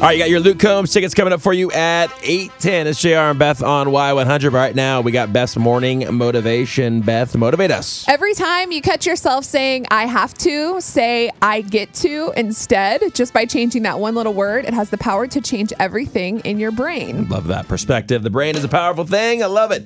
All right, you got your Luke Combs tickets coming up for you at 810. It's JR and Beth on Y100. Right now, we got Best Morning Motivation. Beth, motivate us. Every time you catch yourself saying, I have to, say, I get to instead. Just by changing that one little word, it has the power to change everything in your brain. Love that perspective. The brain is a powerful thing. I love it.